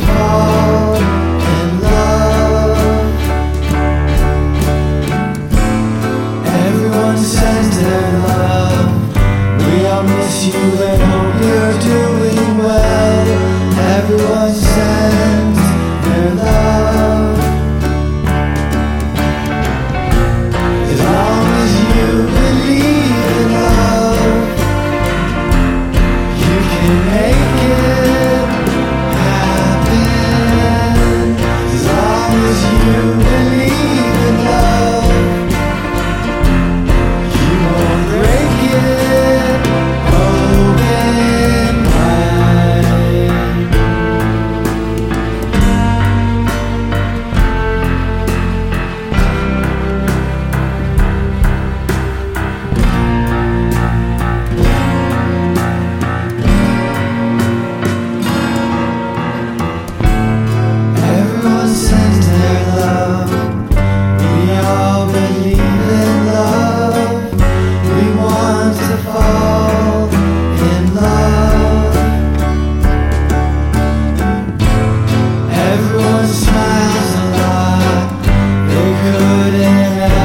love. Everyone. We all miss you and hope you're doing well. Everyone sends. Yeah.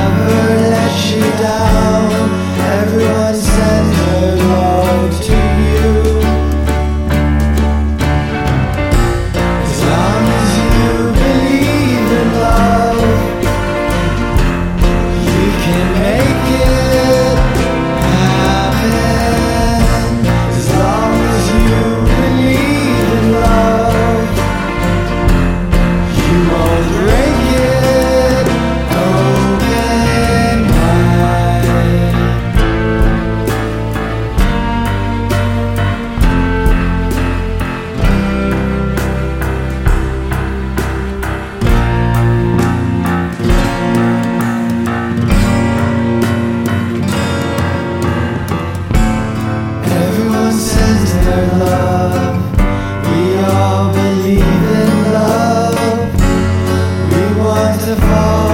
beautiful